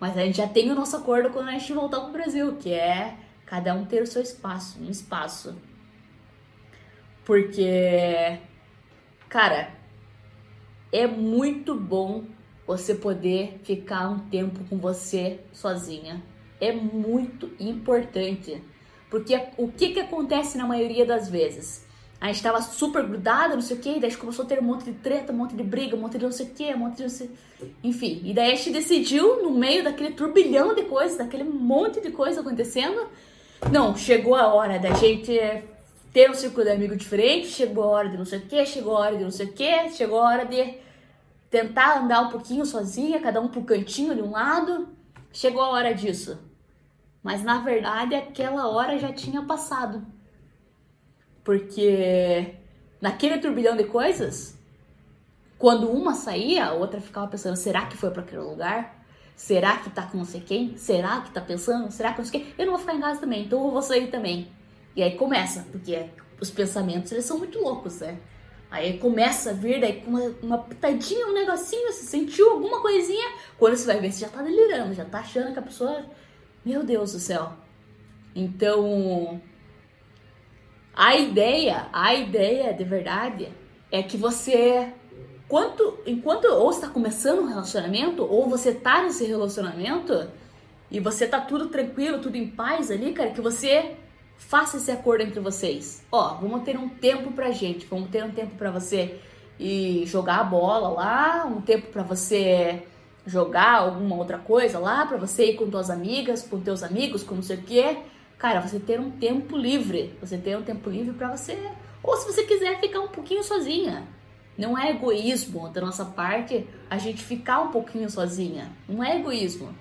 Mas a gente já tem o nosso acordo quando a gente voltar pro Brasil, que é cada um ter o seu espaço, um espaço. Porque, cara, é muito bom você poder ficar um tempo com você sozinha. É muito importante. Porque o que, que acontece na maioria das vezes? A gente tava super grudada, não sei o que, daí a gente começou a ter um monte de treta, um monte de briga, um monte de não sei o que, um monte de não sei... Enfim, e daí a gente decidiu, no meio daquele turbilhão de coisas, daquele monte de coisa acontecendo, não, chegou a hora da gente ter um círculo de amigos diferente, chegou a hora de não sei o que, chegou a hora de não sei o que, chegou a hora de tentar andar um pouquinho sozinha, cada um pro cantinho de um lado. Chegou a hora disso. Mas na verdade aquela hora já tinha passado. Porque naquele turbilhão de coisas, quando uma saía, a outra ficava pensando: será que foi para aquele lugar? Será que tá com não sei quem? Será que tá pensando? Será que não sei quem? Eu não vou ficar em casa também, então eu vou sair também. E aí começa, porque os pensamentos eles são muito loucos, né? Aí começa a vir, daí com uma, uma pitadinha, um negocinho, você sentiu alguma coisinha. Quando você vai ver, você já tá delirando, já tá achando que a pessoa. Meu Deus do céu. Então. A ideia, a ideia de verdade é que você Enquanto, enquanto ou está começando um relacionamento, ou você tá nesse relacionamento e você tá tudo tranquilo, tudo em paz ali, cara, que você faça esse acordo entre vocês. Ó, vamos ter um tempo pra gente, vamos ter um tempo pra você e jogar a bola lá, um tempo pra você jogar alguma outra coisa lá, pra você ir com tuas amigas, com teus amigos, com não sei o quê. Cara, você ter um tempo livre, você ter um tempo livre pra você, ou se você quiser ficar um pouquinho sozinha. Não é egoísmo da nossa parte a gente ficar um pouquinho sozinha. Não é egoísmo.